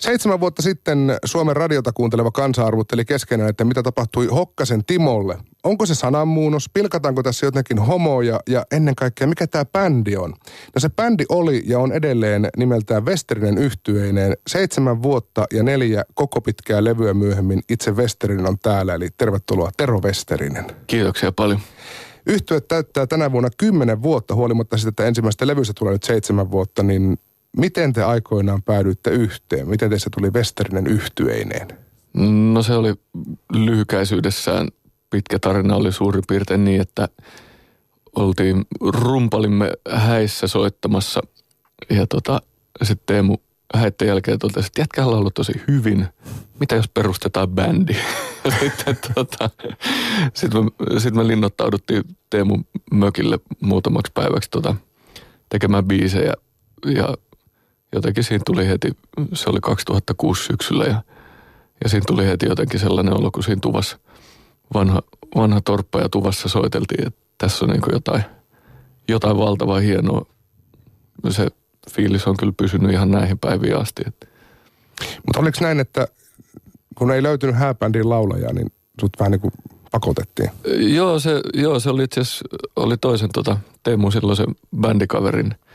Seitsemän vuotta sitten Suomen radiota kuunteleva kansa arvutteli keskenään, että mitä tapahtui Hokkasen Timolle. Onko se sananmuunnos? Pilkataanko tässä jotenkin homoja? Ja ennen kaikkea, mikä tämä bändi on? No se bändi oli ja on edelleen nimeltään Westerinen yhtyeineen. Seitsemän vuotta ja neljä koko pitkää levyä myöhemmin itse Westerinen on täällä. Eli tervetuloa Tero Westerinen. Kiitoksia paljon. Yhtye täyttää tänä vuonna kymmenen vuotta, huolimatta siitä, että ensimmäistä levystä tulee nyt seitsemän vuotta, niin Miten te aikoinaan päädyitte yhteen? Miten teistä tuli Westerinen yhtyeineen? No se oli lyhykäisyydessään pitkä tarina oli suurin piirtein niin, että oltiin, rumpalimme häissä soittamassa ja tota, sitten Teemu häitten jälkeen totesi, että jätkä on ollut tosi hyvin. Mitä jos perustetaan bändi? sitten tota, sit me, sit me linnoittauduttiin Teemu mökille muutamaksi päiväksi tota, tekemään biisejä ja jotenkin siinä tuli heti, se oli 2006 syksyllä ja, ja siinä tuli heti jotenkin sellainen olo, kun siinä tuvassa, vanha, vanha torppa ja tuvassa soiteltiin, että tässä on niin jotain, jotain valtavaa hienoa. Se fiilis on kyllä pysynyt ihan näihin päiviin asti. Mutta oliko näin, että kun ei löytynyt hääbändin laulajaa, niin sut vähän niin kuin pakotettiin? Joo, se, joo, se oli itse asiassa, oli toisen tota, Teemu silloisen bändikaverin –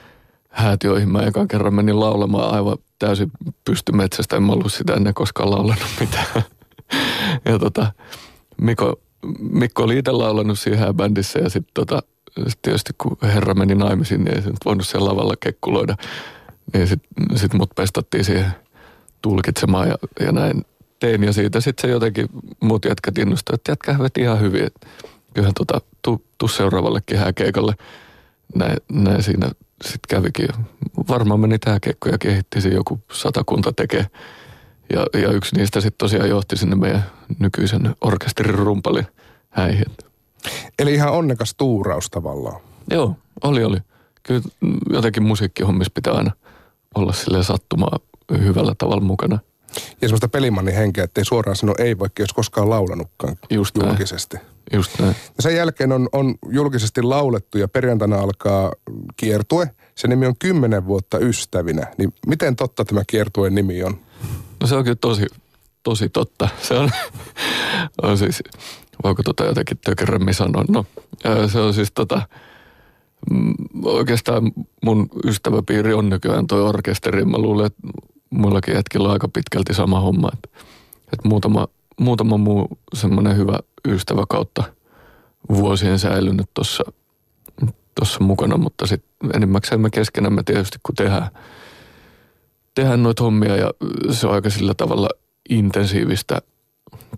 häät, joihin mä ekan kerran menin laulamaan aivan täysin pystymetsästä. En mä ollut sitä ennen koskaan laulanut mitään. ja tota, Mikko, Mikko oli itse laulanut siinä bändissä ja sitten tota, sit tietysti kun herra meni naimisiin, niin ei se nyt voinut siellä lavalla kekkuloida. Niin sitten sit mut pestattiin siihen tulkitsemaan ja, ja näin tein. Ja siitä sitten se jotenkin muut jätkät innostui, että jätkä veti ihan hyvin. Kyllähän tota, tuu, tuu seuraavallekin hääkeikalle. Näin, näin siinä sitten kävikin. Varmaan meni tämä kekko ja kehitti joku satakunta tekee. Ja, ja yksi niistä sitten tosiaan johti sinne meidän nykyisen orkesterin rumpali häihin. Eli ihan onnekas tuuraus tavallaan. Joo, oli oli. Kyllä jotenkin musiikkihommissa pitää aina olla sille sattumaa hyvällä tavalla mukana. Ja semmoista pelimannin henkeä, ettei suoraan sano ei, vaikka jos koskaan laulanutkaan Just julkisesti. Näin. Just näin. Ja sen jälkeen on, on julkisesti laulettu ja perjantaina alkaa kiertue. Se nimi on kymmenen vuotta ystävinä. Niin miten totta tämä kiertueen nimi on? No se on kyllä tosi, tosi totta. Se on, on siis, voiko tota jotenkin tökeremmin sanoa? No, se on siis tota, mm, oikeastaan mun ystäväpiiri on nykyään toi orkesteri. Mä luulen, että muillakin hetkillä aika pitkälti sama homma. Että, että muutama, muutama muu semmoinen hyvä ystävä kautta vuosien säilynyt tuossa tossa mukana, mutta sitten enimmäkseen me keskenämme tietysti kun tehdään, tehdään noita hommia ja se on aika sillä tavalla intensiivistä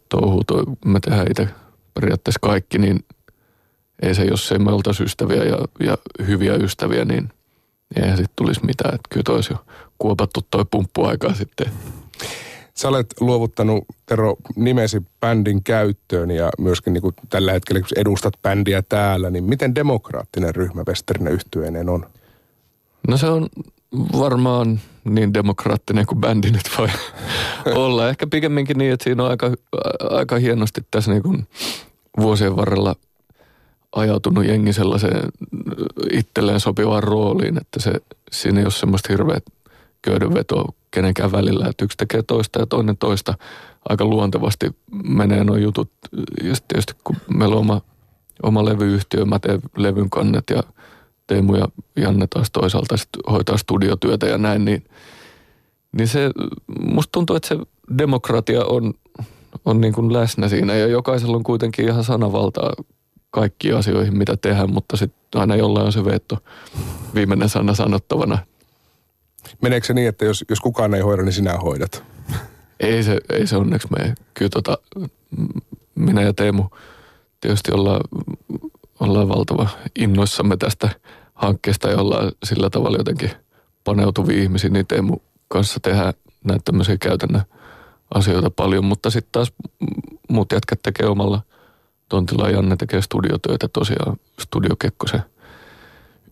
touhua. Toi, me tehdään itse periaatteessa kaikki, niin ei se, jos ei me oltaisi ystäviä ja, ja hyviä ystäviä, niin eihän sitten tulisi mitään. Että kyllä toisi jo kuopattu toi pumppuaikaa sitten. Sä olet luovuttanut, Tero, nimesi bändin käyttöön ja myöskin niin kuin tällä hetkellä, kun edustat bändiä täällä, niin miten demokraattinen ryhmä Westerinen yhtyeineen on? No se on varmaan niin demokraattinen kuin bändi nyt voi olla. Ehkä pikemminkin niin, että siinä on aika, aika hienosti tässä niin kuin vuosien varrella ajautunut jengi sellaiseen itselleen sopivaan rooliin, että se, siinä ei ole semmoista hirveät köydenvetoa kenenkään välillä, että yksi tekee toista ja toinen toista. Aika luontevasti menee nuo jutut. Ja tietysti kun meillä on oma, oma levyyhtiö, mä teen levyn kannet ja Teemu ja Janne taas toisaalta sit hoitaa studiotyötä ja näin, niin, niin se, musta tuntuu, että se demokratia on, on niin kuin läsnä siinä ja jokaisella on kuitenkin ihan sanavaltaa kaikkiin asioihin, mitä tehdään, mutta sitten aina jollain on se veto viimeinen sana sanottavana – Meneekö se niin, että jos, jos kukaan ei hoida, niin sinä hoidat? Ei se, ei se onneksi mene. Kyllä tota, minä ja Teemu tietysti ollaan, ollaan valtava innoissamme tästä hankkeesta ja ollaan sillä tavalla jotenkin paneutuvia ihmisiä, niin Teemu kanssa tehdään näitä tämmöisiä käytännön asioita paljon, mutta sitten taas muut jätkät tekee omalla tontilla. Janne tekee studiotöitä tosiaan, Studio Kekkosen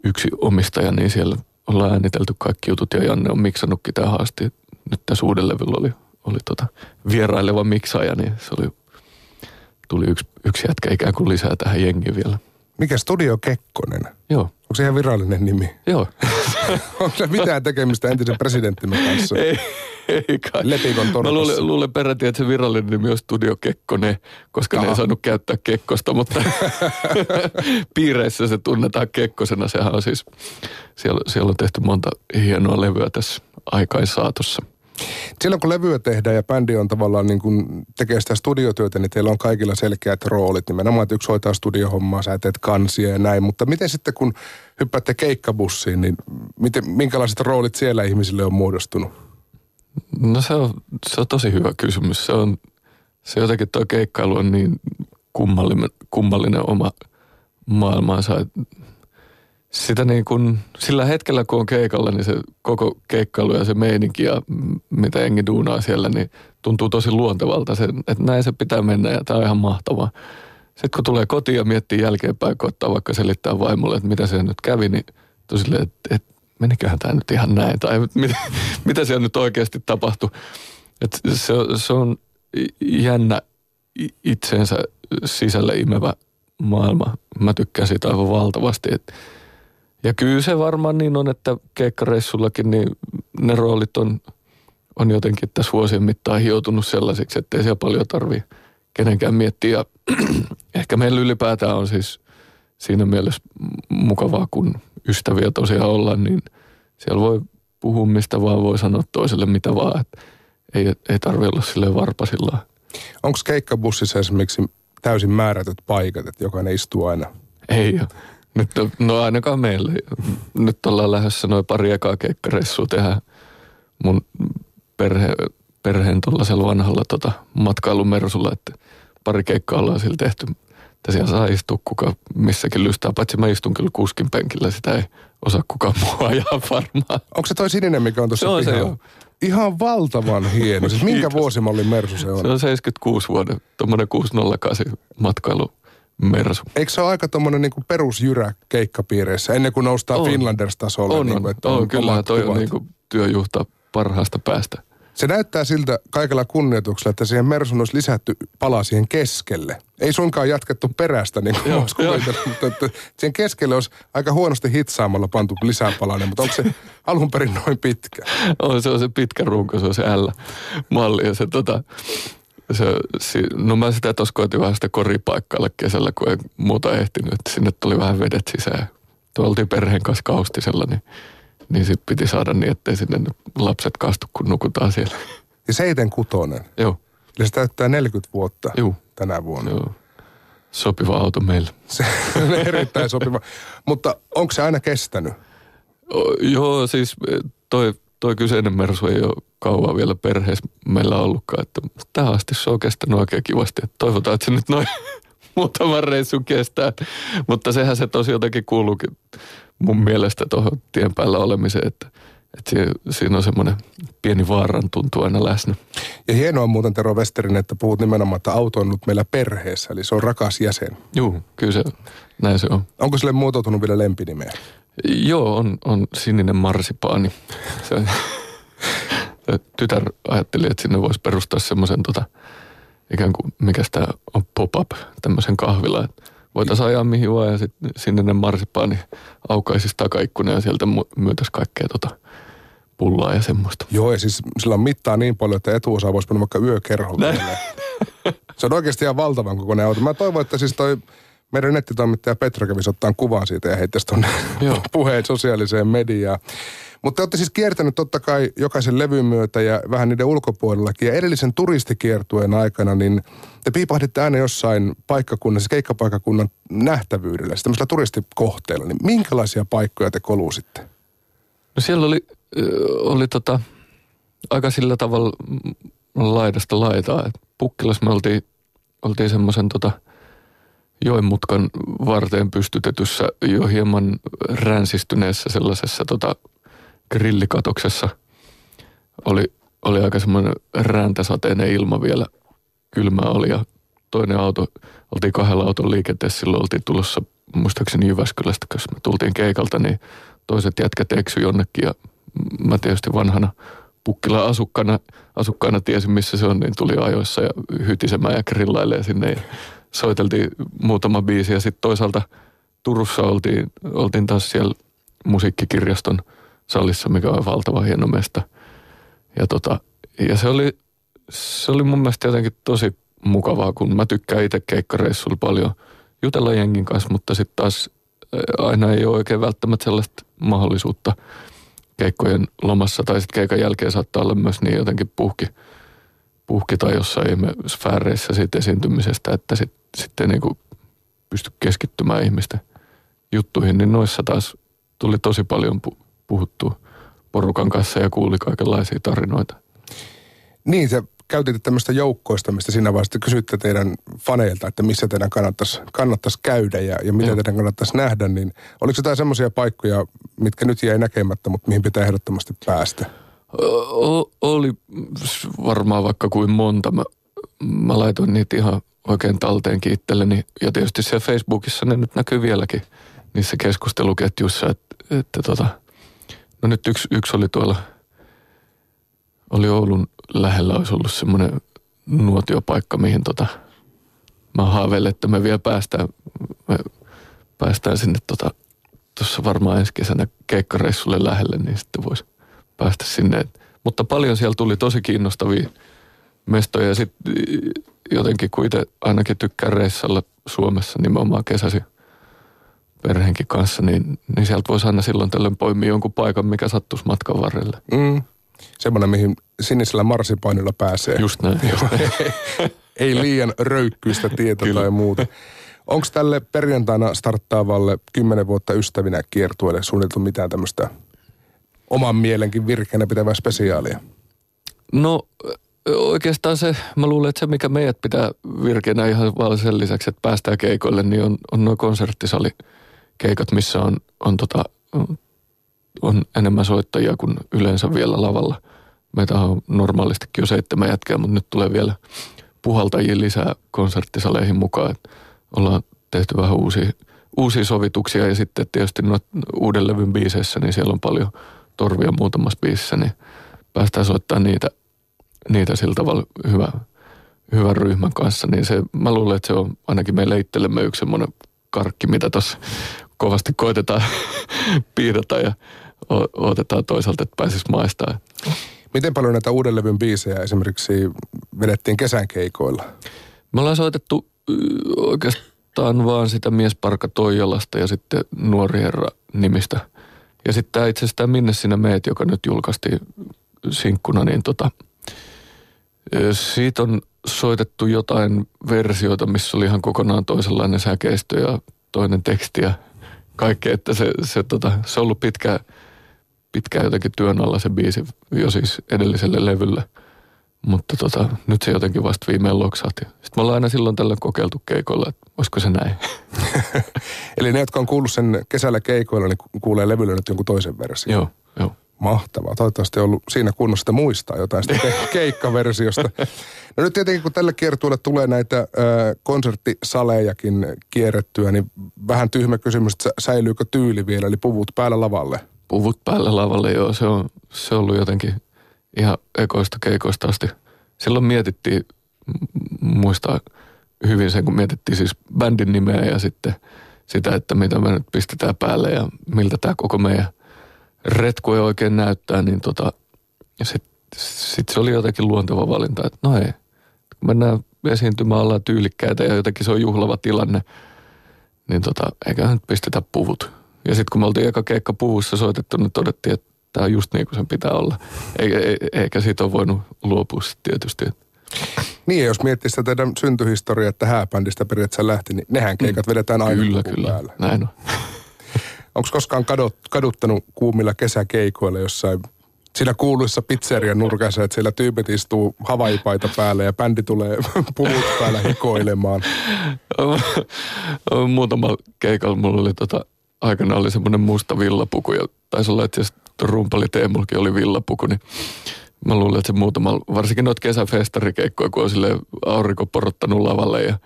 yksi omistaja, niin siellä ollaan äänitelty kaikki jutut ja Janne on miksannutkin tähän asti. Nyt tässä uuden levyllä oli, oli tota vieraileva miksaaja, niin se oli, tuli yksi, yksi jätkä ikään kuin lisää tähän jengiin vielä. Mikä Studio Kekkonen? Joo. Onko se ihan virallinen nimi? Joo. Onko se mitään tekemistä entisen presidenttimme kanssa? Ei, Ei kai. Lepikon Mä torpassa. luulen, luulen peräti, että se virallinen nimi on Studio Kekkonen, koska ne Aha. ei saanut käyttää Kekkosta, mutta piireissä se tunnetaan Kekkosena. Sehän on siis, siellä, siellä on tehty monta hienoa levyä tässä aikain saatossa. Silloin kun levyä tehdään ja bändi on tavallaan niin kuin tekee sitä studiotyötä, niin teillä on kaikilla selkeät roolit. Nimenomaan, että yksi hoitaa studiohommaa, sä teet kansia ja näin. Mutta miten sitten kun hyppäätte keikkabussiin, niin miten, minkälaiset roolit siellä ihmisille on muodostunut? No se on, se on tosi hyvä kysymys. Se on, se jotenkin tuo keikkailu on niin kummallinen, kummallinen oma maailmansa. Sitä niin kuin, sillä hetkellä kun on keikalla, niin se koko keikkailu ja se meininki ja mitä jengi duunaa siellä, niin tuntuu tosi luontevalta. Se, että näin se pitää mennä ja tämä on ihan mahtavaa. Sitten kun tulee kotiin ja miettii jälkeenpäin, kun ottaa vaikka selittää vaimolle, että mitä se nyt kävi, niin tosi että, että meniköhän tämä nyt ihan näin, tai mitä, mitä siellä nyt oikeasti tapahtui. Et se, se on jännä itseensä sisälle imevä maailma. Mä tykkään siitä aivan valtavasti. Et, ja kyllä se varmaan niin on, että keikkareissullakin niin ne roolit on, on jotenkin tässä vuosien mittaan hioutunut sellaisiksi, että ei siellä paljon tarvii kenenkään miettiä. Ehkä meillä ylipäätään on siis siinä mielessä mukavaa, kun ystäviä tosiaan ollaan, niin siellä voi puhua mistä vaan, voi sanoa toiselle mitä vaan. Että ei, ei tarvitse olla silleen varpasillaan. Onko keikkabussissa esimerkiksi täysin määrätyt paikat, että jokainen istuu aina? Ei ole. Nyt, no ainakaan meillä. ei ole. Nyt ollaan lähdössä noin pari ekaa keikkareissua tehdä mun perhe, perheen tuollaisella vanhalla tota, matkailumersulla, että pari keikkaa ollaan sillä tehty. Että siellä saa istua kuka missäkin lystää, paitsi mä istun kyllä kuskin penkillä, sitä ei osaa kukaan muu ajaa varmaan. Onko se toi sininen, mikä on tuossa Se on se, pihalla? joo. Ihan valtavan hieno. Siis minkä Kiitos. vuosimallin Mersu se on? Se on 76 vuoden, tuommoinen 608 matkailumersu. Eikö se ole aika tuommoinen niinku perusjyrä keikkapiireissä, ennen kuin noustaan On. Finlanders-tasolle? On, niinku, on, että on, kyllä omat toi on niinku työjuhta parhaasta päästä. Se näyttää siltä kaikella kunnioituksella, että siihen Mersun olisi lisätty pala siihen keskelle. Ei suinkaan jatkettu perästä, niin kuin olisi kuvitellut, mutta että siihen keskelle olisi aika huonosti hitsaamalla pantu lisää palanen, mutta onko se alun perin noin pitkä? On, se on se pitkä runko, se on se L-malli ja se tota, se, si, no mä sitä tuossa koitin vähän sitä koripaikkailla kesällä, kun ei muuta ehtinyt, että sinne tuli vähän vedet sisään. Tuo oltiin perheen kanssa kaustisella, niin, niin sit piti saada niin, ettei sinne nyt lapset kastu, kun nukutaan siellä. Ja seiten kutonen. Joo, Eli se täyttää 40 vuotta Juu. tänä vuonna. joo. Sopiva auto meille. Se on erittäin sopiva. Mutta onko se aina kestänyt? O, joo, siis eh, toi, toi kyseinen Mersu ei ole kauan vielä perheessä meillä ollutkaan. Että tähän asti se on kestänyt oikein kivasti. Että toivotaan, että se nyt noin muutaman reissun kestää. Mutta sehän se tosi jotenkin kuuluukin mun mielestä tuohon tien päällä olemiseen, että, että siinä, on semmoinen pieni vaaran tuntu aina läsnä. Ja hienoa muuten Tero Westerinen, että puhut nimenomaan, että auto on nyt meillä perheessä, eli se on rakas jäsen. Juu, kyllä se, näin se on. Onko sille muotoutunut vielä lempinimeä? Joo, on, on sininen marsipaani. Se, tytär ajatteli, että sinne voisi perustaa semmoisen tota, ikään kuin, mikä tämä on pop-up, tämmöisen kahvila. Voitaisiin ajaa mihin vaan ja sitten sininen marsipaani aukaisisi takaikkuna ja sieltä myytäisi kaikkea tota pullaa ja semmoista. Joo, ja siis sillä on mittaa niin paljon, että etuosa voisi mennä vaikka yökerholle. Se on oikeasti ihan valtavan kokoinen auto. Mä toivon, että siis toi meidän nettitoimittaja Petra kävisi ottaa kuvan siitä ja heittäisi tuonne puheen sosiaaliseen mediaan. Mutta te olette siis kiertänyt totta kai jokaisen levyn myötä ja vähän niiden ulkopuolellakin. Ja edellisen turistikiertueen aikana, niin te piipahditte aina jossain paikkakunnan, siis keikkapaikkakunnan nähtävyydellä, siis tämmöisellä turistikohteella. Niin minkälaisia paikkoja te kolusitte? No siellä oli, oli tota, aika sillä tavalla laidasta laitaa. Et Pukkilassa me oltiin, oltiin semmoisen tota, joenmutkan varteen pystytetyssä jo hieman ränsistyneessä sellaisessa tota, grillikatoksessa. Oli, oli aika semmoinen räntäsateinen ilma vielä. Kylmää oli ja toinen auto, oltiin kahdella auton liikenteessä, silloin oltiin tulossa muistaakseni Jyväskylästä, kun me tultiin keikalta, niin toiset jätkät eksy jonnekin ja mä tietysti vanhana Pukkila asukkaana, asukkaana tiesin, missä se on, niin tuli ajoissa ja hytisemään ja grillailee sinne ja soiteltiin muutama biisi ja sitten toisaalta Turussa oltiin, oltiin taas siellä musiikkikirjaston salissa, mikä on valtava hieno mesta. Ja tota, ja se oli, se oli mun mielestä jotenkin tosi mukavaa, kun mä tykkään itse keikkareissulla paljon jutella jengin kanssa, mutta sitten taas aina ei ole oikein välttämättä sellaista mahdollisuutta keikkojen lomassa tai sitten keikan jälkeen saattaa olla myös niin jotenkin puhki, puhki tai jossain sfääreissä siitä esiintymisestä, että sitten sit ei niinku pysty keskittymään ihmisten juttuihin, niin noissa taas tuli tosi paljon puhuttua porukan kanssa ja kuuli kaikenlaisia tarinoita. Niin, se käytitte tämmöistä joukkoistamista siinä vaiheessa, että kysytte teidän faneilta, että missä teidän kannattaisi, kannattaisi käydä ja, ja mitä teidän kannattaisi nähdä, niin oliko jotain semmoisia paikkoja, mitkä nyt jäi näkemättä, mutta mihin pitää ehdottomasti päästä? O- oli varmaan vaikka kuin monta. Mä, mä laitoin niitä ihan oikein talteenkin itselleni. Ja tietysti siellä Facebookissa ne nyt näkyy vieläkin niissä keskusteluketjuissa, että, että tota, no nyt yksi, yksi oli tuolla, oli Oulun lähellä olisi ollut semmoinen nuotiopaikka, mihin tota, mä haaveilen, että me vielä päästään, me päästään sinne tota, varmaan ensi kesänä keikkareissulle lähelle, niin sitten voisi päästä sinne. Mutta paljon siellä tuli tosi kiinnostavia mestoja ja sitten jotenkin kun itse ainakin tykkään reissalla Suomessa nimenomaan kesäsi perheenkin kanssa, niin, niin sieltä voisi aina silloin tällöin poimia jonkun paikan, mikä sattuisi matkan varrelle. Mm. Semmoinen, mihin sinisellä marsipainilla pääsee. Just näin. Just näin. ei liian röykkyistä tietä tai muuta. Onko tälle perjantaina starttaavalle kymmenen vuotta ystävinä kiertueelle suunniteltu mitään tämmöistä oman mielenkin virkeänä pitävää spesiaalia? No oikeastaan se, mä luulen, että se mikä meidät pitää virkeänä ihan vaan sen lisäksi, että päästään keikoille, niin on, on nuo konserttisalikeikat, missä on, on, tota, on enemmän soittajia kuin yleensä vielä lavalla. Meitä on normaalistikin jo seitsemän jätkää, mutta nyt tulee vielä puhaltajia lisää konserttisaleihin mukaan. Ollaan tehty vähän uusia, uusia sovituksia ja sitten tietysti uuden levyn biiseissä, niin siellä on paljon torvia muutamassa biisissä, niin päästään soittamaan niitä, niitä sillä tavalla hyvä, hyvän ryhmän kanssa, niin se, mä luulen, että se on ainakin meille itsellemme yksi semmoinen karkki, mitä tuossa kovasti koitetaan piirata ja otetaan toisaalta, että pääsisi maistaa. Miten paljon näitä uuden levyn biisejä esimerkiksi vedettiin kesän keikoilla? Me ollaan soitettu oikeastaan vaan sitä miesparka Toijalasta ja sitten Nuori Herra nimistä. Ja sitten tämä itse asiassa tämä Minne sinä meet, joka nyt julkaistiin sinkkuna, niin tota, siitä on soitettu jotain versioita, missä oli ihan kokonaan toisenlainen säkeistö ja toinen teksti ja kaikkea, että se, se, tota, se on ollut pitkään, pitkään jotenkin työn alla se biisi jo siis edelliselle levylle. Mutta tota, nyt se jotenkin vasta viimein loksahti. Sitten me ollaan aina silloin tällöin kokeiltu keikoilla, että olisiko se näin. Eli ne, jotka on kuullut sen kesällä keikoilla, niin kuulee levyllä nyt jonkun toisen version. Joo. Mahtavaa. Toivottavasti on ollut siinä kunnossa, että muistaa jotain sitä keikkaversiosta. No nyt tietenkin, kun tälle kiertueelle tulee näitä ö, konserttisalejakin kierrettyä, niin vähän tyhmä kysymys, että säilyykö tyyli vielä, eli puvut päällä lavalle? Puvut päällä lavalle, joo. Se on, se on ollut jotenkin ihan ekoista keikoista asti. Silloin mietittiin, muistaa hyvin sen, kun mietittiin siis bändin nimeä ja sitten sitä, että mitä me nyt pistetään päälle ja miltä tämä koko meidän retku ei oikein näyttää, niin tota, sitten sit se oli jotenkin luonteva valinta, että no ei, kun mennään esiintymään, ollaan tyylikkäitä ja jotenkin se on juhlava tilanne, niin tota, eikä nyt pistetä puvut. Ja sitten kun me oltiin eka keikka puvussa soitettu, niin todettiin, että tämä on just niin kuin sen pitää olla. Eikä, eikä siitä ole voinut luopua tietysti. Niin, jos miettii sitä teidän syntyhistoriaa, että hääbändistä periaatteessa lähti, niin nehän keikat mm. vedetään aina Kyllä, kyllä. Päällä. Näin on. Onko koskaan kadut, kaduttanut kuumilla kesäkeikoilla jossain siinä kuuluissa pizzerian nurkassa, että siellä tyypit istuu havaipaita päälle ja bändi tulee puvut päällä hikoilemaan? Muutama keikalla mulla oli tota, aikana oli semmoinen musta villapuku ja taisi olla, että rumpali Teemulkin oli villapuku, niin mä luulen, että se muutama, varsinkin noita kesäfestarikeikkoja, kun on sille aurinko porottanut lavalle ja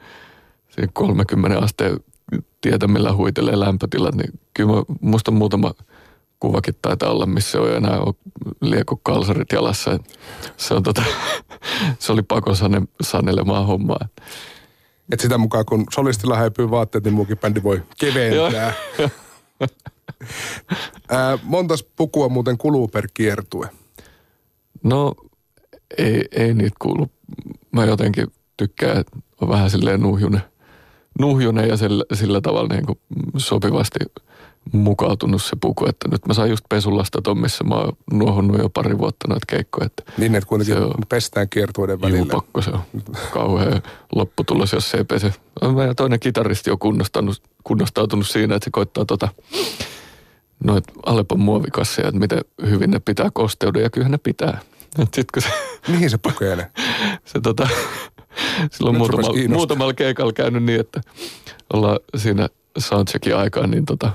siinä 30 asteen tietämillä huitelee lämpötilat, niin kyllä mä, musta muutama kuvakin taitaa olla, missä on enää lieko kalsarit jalassa. Se, on tota, se oli pakko sane, sanelemaan hommaa. Et sitä mukaan, kun solistilla häipyy vaatteet, niin muukin bändi voi keventää. Ää, montas pukua muuten kuluu per kiertue? No ei, ei niitä kuulu. Mä jotenkin tykkään, että on vähän silleen nuhjunen, nuhjunen ja sillä, sillä tavalla niin kuin sopivasti mukautunut se puku, että nyt mä saan just pesulasta ton, missä mä oon nuohonnut jo pari vuotta noita keikkoja. Että niin, että kuitenkin se on, pestään kiertueiden välillä. Juu, pakko se on. Kauhea lopputulos, jos se ei pese. Meidän toinen kitaristi on kunnostautunut siinä, että se koittaa tota, noit Alepon muovikasseja, että miten hyvin ne pitää kosteuden, ja kyllähän ne pitää. sit kun se, Mihin se pukee ne? se tota, silloin muutamalla, muutamalla keikalla käynyt niin, että ollaan siinä soundcheckin aikaan, niin tota,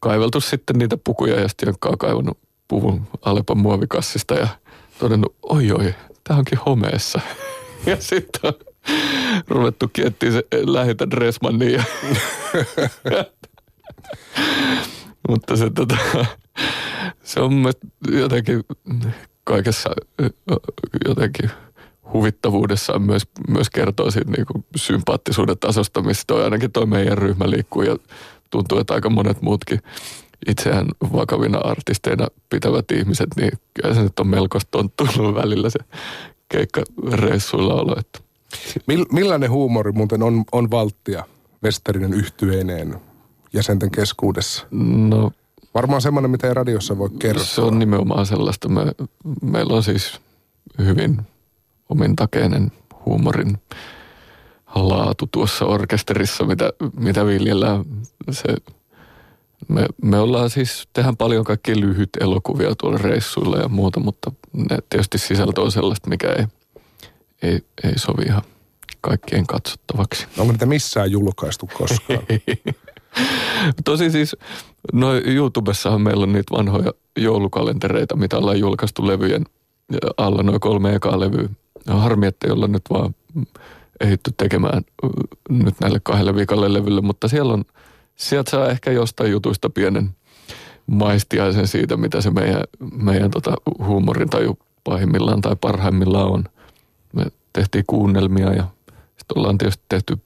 kaiveltu sitten niitä pukuja ja sitten on kaivannut puvun Alepan muovikassista ja todennut, oi oi, tämä onkin homeessa. Ja sitten on ruvettu kiettiin se lähitä Dressmanniin. Ja Mutta se, tota, se on jotenkin kaikessa jotenkin huvittavuudessaan myös, myös kertoo siitä niin kuin sympaattisuuden tasosta, mistä toi ainakin toi meidän ryhmä liikkuu ja tuntuu, että aika monet muutkin itseään vakavina artisteina pitävät ihmiset, niin kyllä se nyt on melko tonttunut välillä se keikkareissuilla olo. Että. Millainen huumori muuten on, on valttia Westerinen yhtyeineen jäsenten keskuudessa? No, Varmaan semmoinen, mitä ei radiossa voi kertoa. Se on nimenomaan sellaista. Me, meillä on siis hyvin omintakeinen huumorin laatu tuossa orkesterissa, mitä, mitä viljellään. Se, me, me ollaan siis, tehdään paljon kaikkia lyhyt elokuvia tuolla reissuilla ja muuta, mutta ne tietysti sisältö on sellaista, mikä ei, ei, ei sovi ihan kaikkien katsottavaksi. Onko niitä missään julkaistu koskaan? Tosi siis, no YouTubessahan meillä on niitä vanhoja joulukalentereita, mitä ollaan julkaistu levyjen alla, noin kolme ekaa levyä. Harmi, että ei olla nyt vaan ehitty tekemään nyt näille kahdelle viikalle levylle, mutta siellä on, sieltä saa ehkä jostain jutuista pienen maistiaisen siitä, mitä se meidän, meidän tota huumorin taju pahimmillaan tai parhaimmillaan on. Me tehtiin kuunnelmia ja sitten ollaan tietysti tehty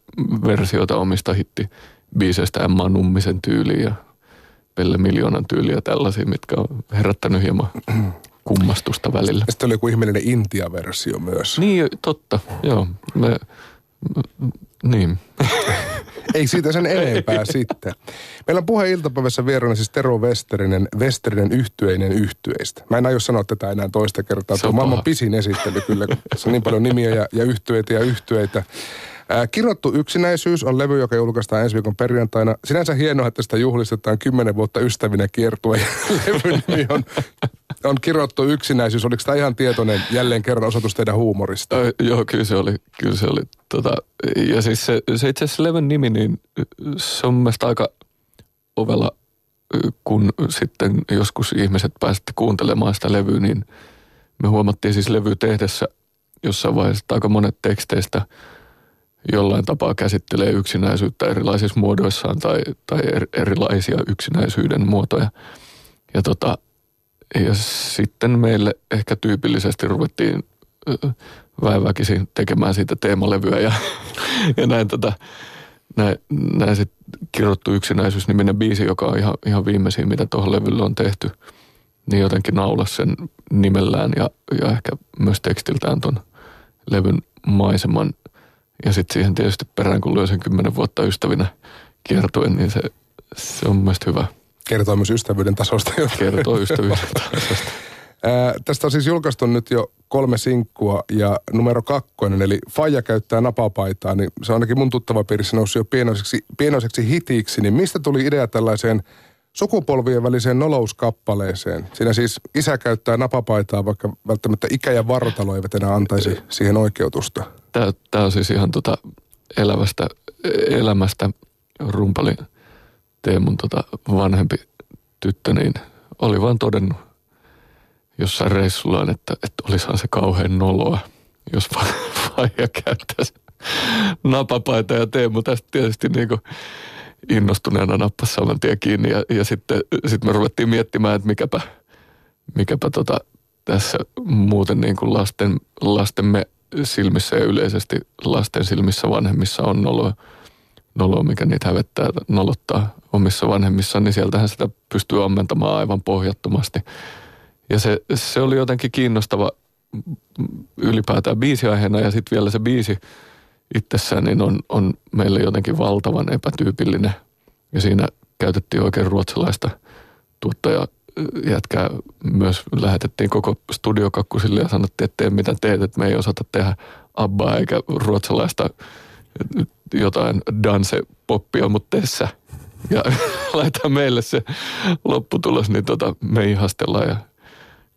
versioita omista hitti biiseistä Emma Nummisen tyyliin ja Pelle Miljoonan tyyliä tällaisia, mitkä on herättänyt hieman kummastusta välillä. Sitten oli joku ihmeellinen Intia-versio myös. Niin, totta. Joo. Me, niin. Ei siitä sen enempää sitten. Meillä on puhe iltapäivässä vieraana siis Tero Westerinen, Westerinen yhtyeinen yhtyeistä. Mä en aio sanoa tätä enää toista kertaa. Se on maailman pisin esittely kyllä. Se on niin paljon nimiä ja, ja yhtyeitä ja yhtyeitä. Ää, kirottu yksinäisyys on levy, joka julkaistaan ensi viikon perjantaina. Sinänsä hienoa, että sitä juhlistetaan kymmenen vuotta ystävinä kiertue. Levyn nimi on, on kirottu yksinäisyys. Oliko tämä ihan tietoinen jälleen kerran osoitus teidän huumorista? Ö, joo, kyllä se oli. Kyllä se oli tota, ja siis se, se itse asiassa levyn nimi, niin se on mielestäni aika ovella, kun sitten joskus ihmiset pääsitte kuuntelemaan sitä levyä, niin me huomattiin siis levy tehdessä jossain vaiheessa, että aika monet teksteistä – jollain tapaa käsittelee yksinäisyyttä erilaisissa muodoissaan tai, tai er, erilaisia yksinäisyyden muotoja. Ja, tota, ja sitten meille ehkä tyypillisesti ruvettiin väiväkisin tekemään siitä teemalevyä ja, ja näin, tota, näin, näin sitten kirjoittu yksinäisyys-niminen biisi, joka on ihan, ihan viimeisin, mitä tuohon levylle on tehty, niin jotenkin naulas sen nimellään ja, ja ehkä myös tekstiltään ton levyn maiseman – ja sitten siihen tietysti perään, kun lyö sen kymmenen vuotta ystävinä kiertuen, niin se, se on mielestäni hyvä. Kertoo myös ystävyyden tasosta. Kertoo ystävyyden tasosta. Ää, tästä on siis julkaistu nyt jo kolme sinkkua ja numero kakkonen, eli Faija käyttää napapaitaa, niin se on ainakin mun tuttava piirissä noussut jo pienoiseksi, pienoiseksi hitiksi, niin mistä tuli idea tällaiseen sukupolvien väliseen nolouskappaleeseen? Siinä siis isä käyttää napapaitaa, vaikka välttämättä ikä ja vartalo eivät enää antaisi siihen oikeutusta tämä, tämä on siis ihan tota elävästä, elämästä rumpali Teemun tota vanhempi tyttö, niin oli vaan todennut jossain reissullaan, että, että olisihan se kauhean noloa, jos vaija käyttäisi napapaita ja Teemu tästä tietysti niin kuin innostuneena nappasi saman tien kiinni ja, ja sitten sit me ruvettiin miettimään, että mikäpä, mikäpä tota, tässä muuten niin kuin lasten, lastemme silmissä ja yleisesti lasten silmissä vanhemmissa on noloa, noloa mikä niitä hävettää nolottaa omissa vanhemmissa, niin sieltähän sitä pystyy ammentamaan aivan pohjattomasti. Ja se, se oli jotenkin kiinnostava ylipäätään biisiaiheena ja sitten vielä se biisi itsessään niin on, on meille jotenkin valtavan epätyypillinen. Ja siinä käytettiin oikein ruotsalaista tuottaja jätkää myös lähetettiin koko studiokakkusille ja sanottiin, että tee mitä teet, että me ei osata tehdä abbaa eikä ruotsalaista jotain dance-poppia, mutta tässä. Ja laita meille se lopputulos, niin tota, me ihastellaan ja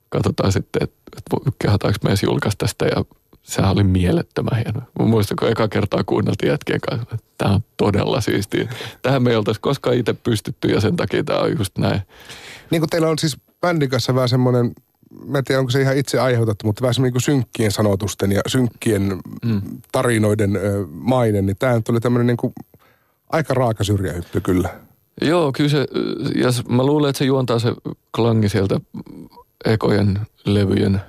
katsotaan sitten, että, että kehataanko me edes julkaista tästä ja sehän oli mielettömän hieno. Mä muistan, kun eka kertaa kuunneltiin jätkien kanssa, että tämä on todella siistiä. Tähän me ei oltaisi koskaan itse pystytty ja sen takia tämä on just näin. Niin kuin teillä on siis bändin kanssa vähän semmoinen, mä en tiedä onko se ihan itse aiheutettu, mutta vähän semmoinen niin synkkien sanotusten ja synkkien mm. tarinoiden ö, maine, niin tämä tuli tämmöinen niin kuin aika raaka syrjähyppy kyllä. Joo, kyllä se, ja mä luulen, että se juontaa se klangi sieltä ekojen levyjen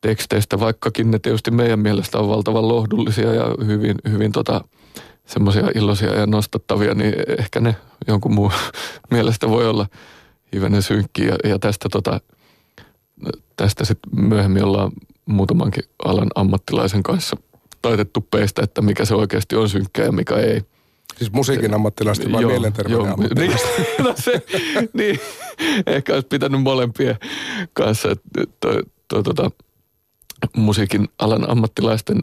teksteistä, vaikkakin ne tietysti meidän mielestä on valtavan lohdullisia ja hyvin, hyvin tota, semmoisia iloisia ja nostattavia, niin ehkä ne jonkun muun mielestä voi olla hivenen synkkiä. Ja, ja tästä, tota, tästä sitten myöhemmin ollaan muutamankin alan ammattilaisen kanssa taitettu peistä, että mikä se oikeasti on synkkää ja mikä ei. Siis musiikin ammattilaista vai mielenterveyden joo, ammattilaista? Niin, no se, niin, ehkä olisi pitänyt molempien kanssa. Toi, toi, tota, musiikin alan ammattilaisten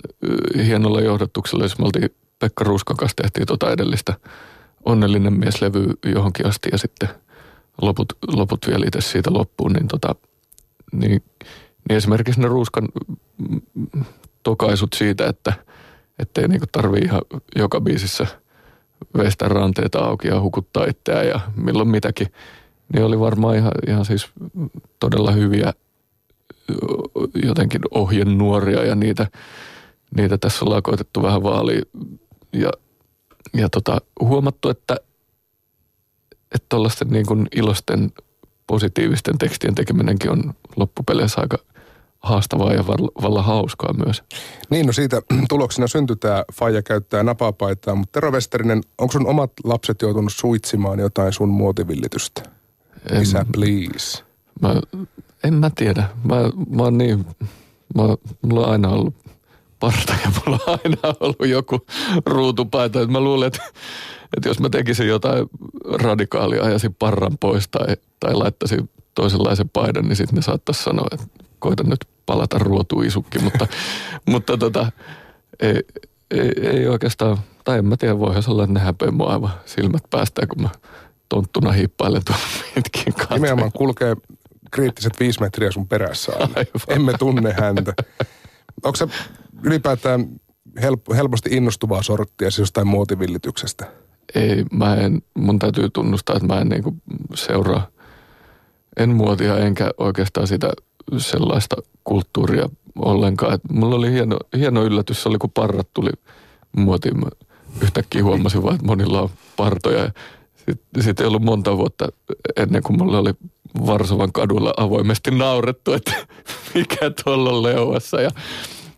hienolla johdatuksella, jos me oltiin Pekka Ruuskan kanssa tehtiin tota edellistä onnellinen mieslevy johonkin asti ja sitten loput, loput vielä itse siitä loppuun, niin, tota, niin, niin esimerkiksi ne Ruuskan tokaisut siitä, että ettei niinku tarvii ihan joka biisissä veistä ranteita auki ja hukuttaa itseään ja milloin mitäkin, niin oli varmaan ihan, ihan siis todella hyviä jotenkin ohjenuoria ja niitä, niitä tässä ollaan koitettu vähän vaalia ja, ja tota, huomattu, että että tuollaisten niin kuin ilosten positiivisten tekstien tekeminenkin on loppupeleissä aika haastavaa ja valla hauskaa myös. Niin, no siitä tuloksena syntyi tämä Faija käyttää napapaitaa, mutta Tero Westerinen, onko sun omat lapset joutunut suitsimaan jotain sun muotivillitystä? En, Isä, please. Mä, en mä tiedä. Mä, mä oon niin, mä, mulla on aina ollut parta ja mulla on aina ollut joku ruutupaita. Mä luulen, että, että jos mä tekisin jotain radikaalia, ajaisin parran pois tai, tai laittaisin toisenlaisen paidan, niin sitten ne saattaisi sanoa, että koita nyt palata ruotuisukki, mutta, mutta tota, ei, ei, ei, oikeastaan, tai en mä tiedä, voihan olla, että ne häpeä mua aivan silmät päästään, kun mä tonttuna hiippailen tuon pitkin kanssa. Nimenomaan kulkee kriittiset viisi metriä sun perässä aina. Emme tunne häntä. Onko se ylipäätään help, helposti innostuvaa sorttia siis jostain muotivillityksestä? Ei, mä en, mun täytyy tunnustaa, että mä en niinku seuraa en muotia enkä oikeastaan sitä sellaista kulttuuria ollenkaan. Et mulla oli hieno, hieno yllätys, se oli kun parrat tuli muotiin. Mä yhtäkkiä huomasin vaan, että monilla on partoja. Sitten sit ei ollut monta vuotta ennen kuin mulla oli Varsovan kadulla avoimesti naurettu, että mikä tuolla on leuassa. Ja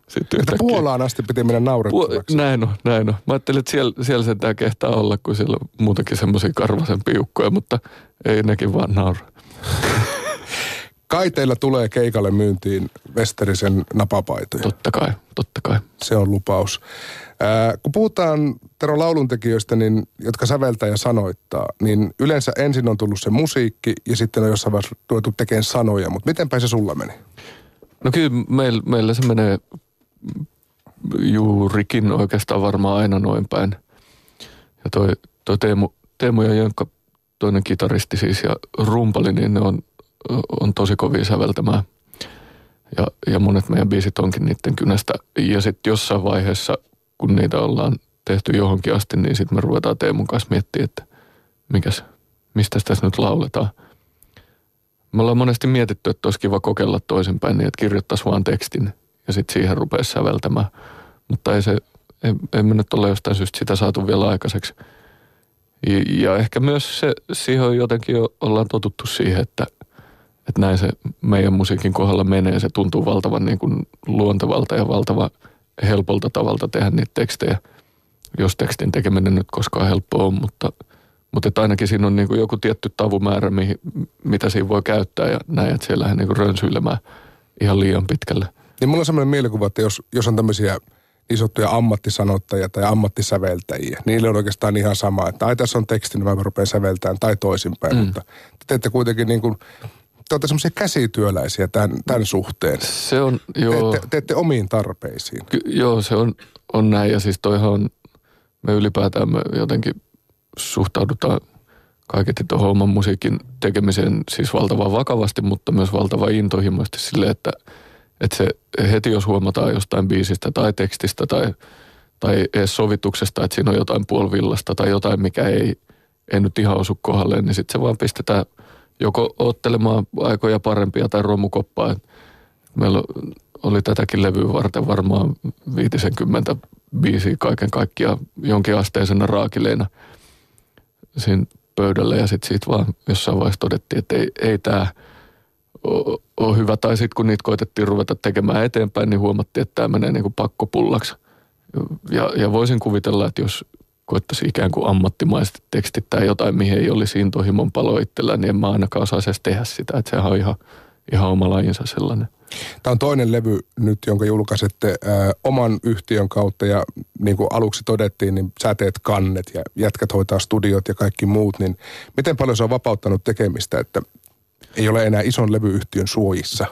sitten yhtäkkiä... Puolaan asti piti mennä naurettavaksi. näin on, näin on. Mä ajattelin, että siellä, siellä sen tämä kehtaa olla, kun siellä on muutenkin semmoisia karvasen piukkoja, mutta ei nekin vaan naura. Kai teillä tulee keikalle myyntiin Westerisen napapaitoja. Totta kai, totta kai. Se on lupaus. Ää, kun puhutaan Tero lauluntekijöistä, niin, jotka säveltää ja sanoittaa, niin yleensä ensin on tullut se musiikki ja sitten on jossain vaiheessa tuotu tekemään sanoja. Mutta mitenpä se sulla meni? No kyllä meillä, meillä se menee juurikin oikeastaan varmaan aina noin päin. Ja toi, toi Teemu, Teemu ja Jönkkä, toinen kitaristi siis ja rumpali, niin ne on, on tosi kovia säveltämään. Ja, ja monet meidän biisit onkin niiden kynästä. Ja sitten jossain vaiheessa, kun niitä ollaan tehty johonkin asti, niin sitten me ruvetaan Teemun kanssa miettimään, että mikäs, mistä tässä nyt lauletaan. Me ollaan monesti mietitty, että olisi kiva kokeilla toisinpäin niin, että kirjoittaisi vaan tekstin ja sitten siihen rupeaa säveltämään. Mutta ei se, ei, ei me nyt ole jostain syystä sitä saatu vielä aikaiseksi. Ja, ehkä myös se, siihen jotenkin jo ollaan totuttu siihen, että, että näin se meidän musiikin kohdalla menee. Se tuntuu valtavan niin kuin luontevalta ja valtava helpolta tavalta tehdä niitä tekstejä, jos tekstin tekeminen nyt koskaan helppoa on, mutta, mutta että ainakin siinä on niin kuin joku tietty tavumäärä, mihin, mitä siinä voi käyttää ja näin, että siellä niin rönsyilemään – ihan liian pitkälle. Niin mulla on sellainen mielikuva, että jos, jos on tämmöisiä niin sanottuja ammattisanottajia tai ammattisäveltäjiä, niin niille on oikeastaan ihan sama, että ai tässä on teksti, niin mä rupean säveltämään tai toisinpäin, mm. mutta te teette kuitenkin niin kuin, te olette semmoisia käsityöläisiä tämän, tämän suhteen. Se on, joo. Teette, teette omiin tarpeisiin. Ky- joo, se on, on näin ja siis toihan on, me ylipäätään me jotenkin suhtaudutaan kaiketi tuohon oman musiikin tekemiseen siis valtavan vakavasti, mutta myös valtavan intohimoisesti sille, että, että se heti jos huomataan jostain biisistä tai tekstistä tai, tai edes sovituksesta, että siinä on jotain puolvillasta tai jotain, mikä ei, ei nyt ihan osu kohdalle, niin sitten se vaan pistetään joko ottelemaan aikoja parempia tai romukoppaa. Meillä oli tätäkin levyä varten varmaan 50 biisiä kaiken kaikkiaan jonkinasteisena raakileina siinä pöydällä ja sitten siitä vaan jossain vaiheessa todettiin, että ei, ei tämä ole hyvä. Tai sitten kun niitä koitettiin ruveta tekemään eteenpäin, niin huomattiin, että tämä menee niin kuin pakkopullaksi. Ja, ja voisin kuvitella, että jos koettaisi ikään kuin ammattimaisesti tekstittää jotain, mihin ei olisi intohimon palo itsellään, niin en mä ainakaan osaisi edes tehdä sitä. Että sehän on ihan, ihan oma lajinsa sellainen. Tämä on toinen levy nyt, jonka julkaisette äh, oman yhtiön kautta ja niin kuin aluksi todettiin, niin sä teet kannet ja jätkät hoitaa studiot ja kaikki muut, niin miten paljon se on vapauttanut tekemistä, että ei ole enää ison levyyhtiön suojissa?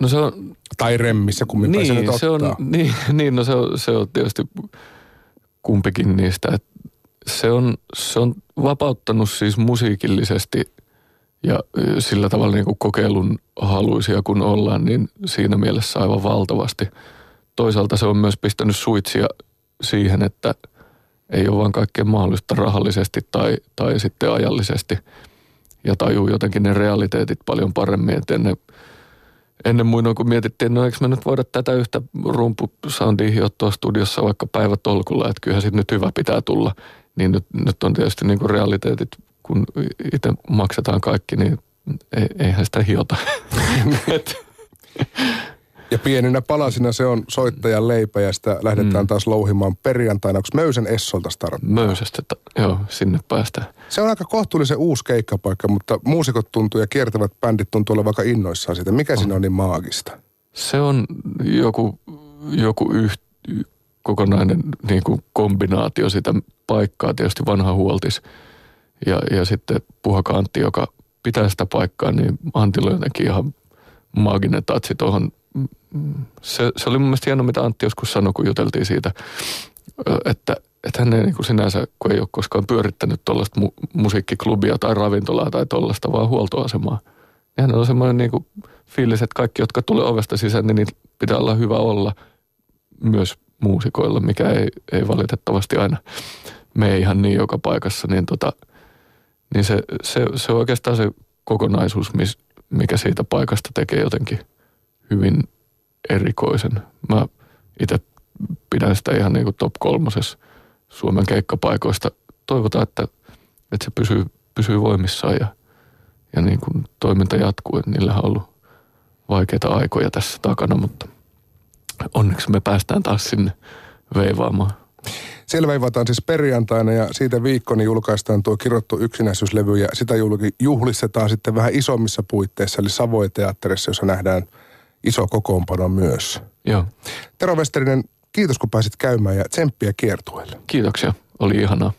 No se on... Tai remmissä, kummin niin, se nyt se on, niin, niin, no se on, se on tietysti kumpikin niistä. Et se, on, se on vapauttanut siis musiikillisesti ja sillä tavalla niin kuin kokeilun haluisia kun ollaan, niin siinä mielessä aivan valtavasti. Toisaalta se on myös pistänyt suitsia siihen, että ei ole vain kaikkea mahdollista rahallisesti tai, tai sitten ajallisesti. Ja tajuu jotenkin ne realiteetit paljon paremmin, että ennen, ennen muinoin kun mietittiin, no eikö me nyt voida tätä yhtä rumpusoundia hiottua studiossa vaikka päivätolkulla, että kyllähän sitten nyt hyvä pitää tulla. Niin nyt, nyt on tietysti niin kuin realiteetit kun itse maksetaan kaikki, niin eihän sitä hiota. ja pieninä palasina se on soittajan leipä ja sitä lähdetään mm. taas louhimaan perjantaina. Onko Möysen Essolta starttaa? Möysästä, joo, sinne päästään. Se on aika kohtuullisen uusi keikkapaikka, mutta muusikot tuntuu ja kiertävät bändit tuntuu olevan vaikka innoissaan siitä. Mikä on. siinä on niin maagista? Se on joku, joku yht, kokonainen niin kuin kombinaatio sitä paikkaa. Tietysti vanha huoltis ja, ja sitten Puhaka Antti, joka pitää sitä paikkaa, niin Antilla jotenkin ihan maaginen tatsi tuohon. Se, se oli mun mielestä hienoa, mitä Antti joskus sanoi, kun juteltiin siitä, että, että hän ei niin kuin sinänsä, kun ei ole koskaan pyörittänyt tuollaista mu- musiikkiklubia tai ravintolaa tai tuollaista, vaan huoltoasemaa. Ja hän on semmoinen niin kuin fiilis, että kaikki, jotka tulee ovesta sisään, niin pitää olla hyvä olla myös muusikoilla, mikä ei, ei valitettavasti aina mene ihan niin joka paikassa, niin tota – niin se, se, se on oikeastaan se kokonaisuus, mis, mikä siitä paikasta tekee jotenkin hyvin erikoisen. Mä itse pidän sitä ihan niin kuin top kolmosessa Suomen keikkapaikoista. Toivotaan, että, että se pysyy, pysyy voimissaan ja, ja niin kuin toiminta jatkuu. Niillähän on ollut vaikeita aikoja tässä takana, mutta onneksi me päästään taas sinne veivaamaan. Siellä veivataan siis perjantaina ja siitä viikkoni julkaistaan tuo kirottu yksinäisyyslevy ja sitä juhlistetaan sitten vähän isommissa puitteissa, eli Savoy-teatterissa, jossa nähdään iso kokoonpano myös. Joo. Tero Westerinen, kiitos kun pääsit käymään ja tsemppiä kiertueelle. Kiitoksia, oli ihanaa.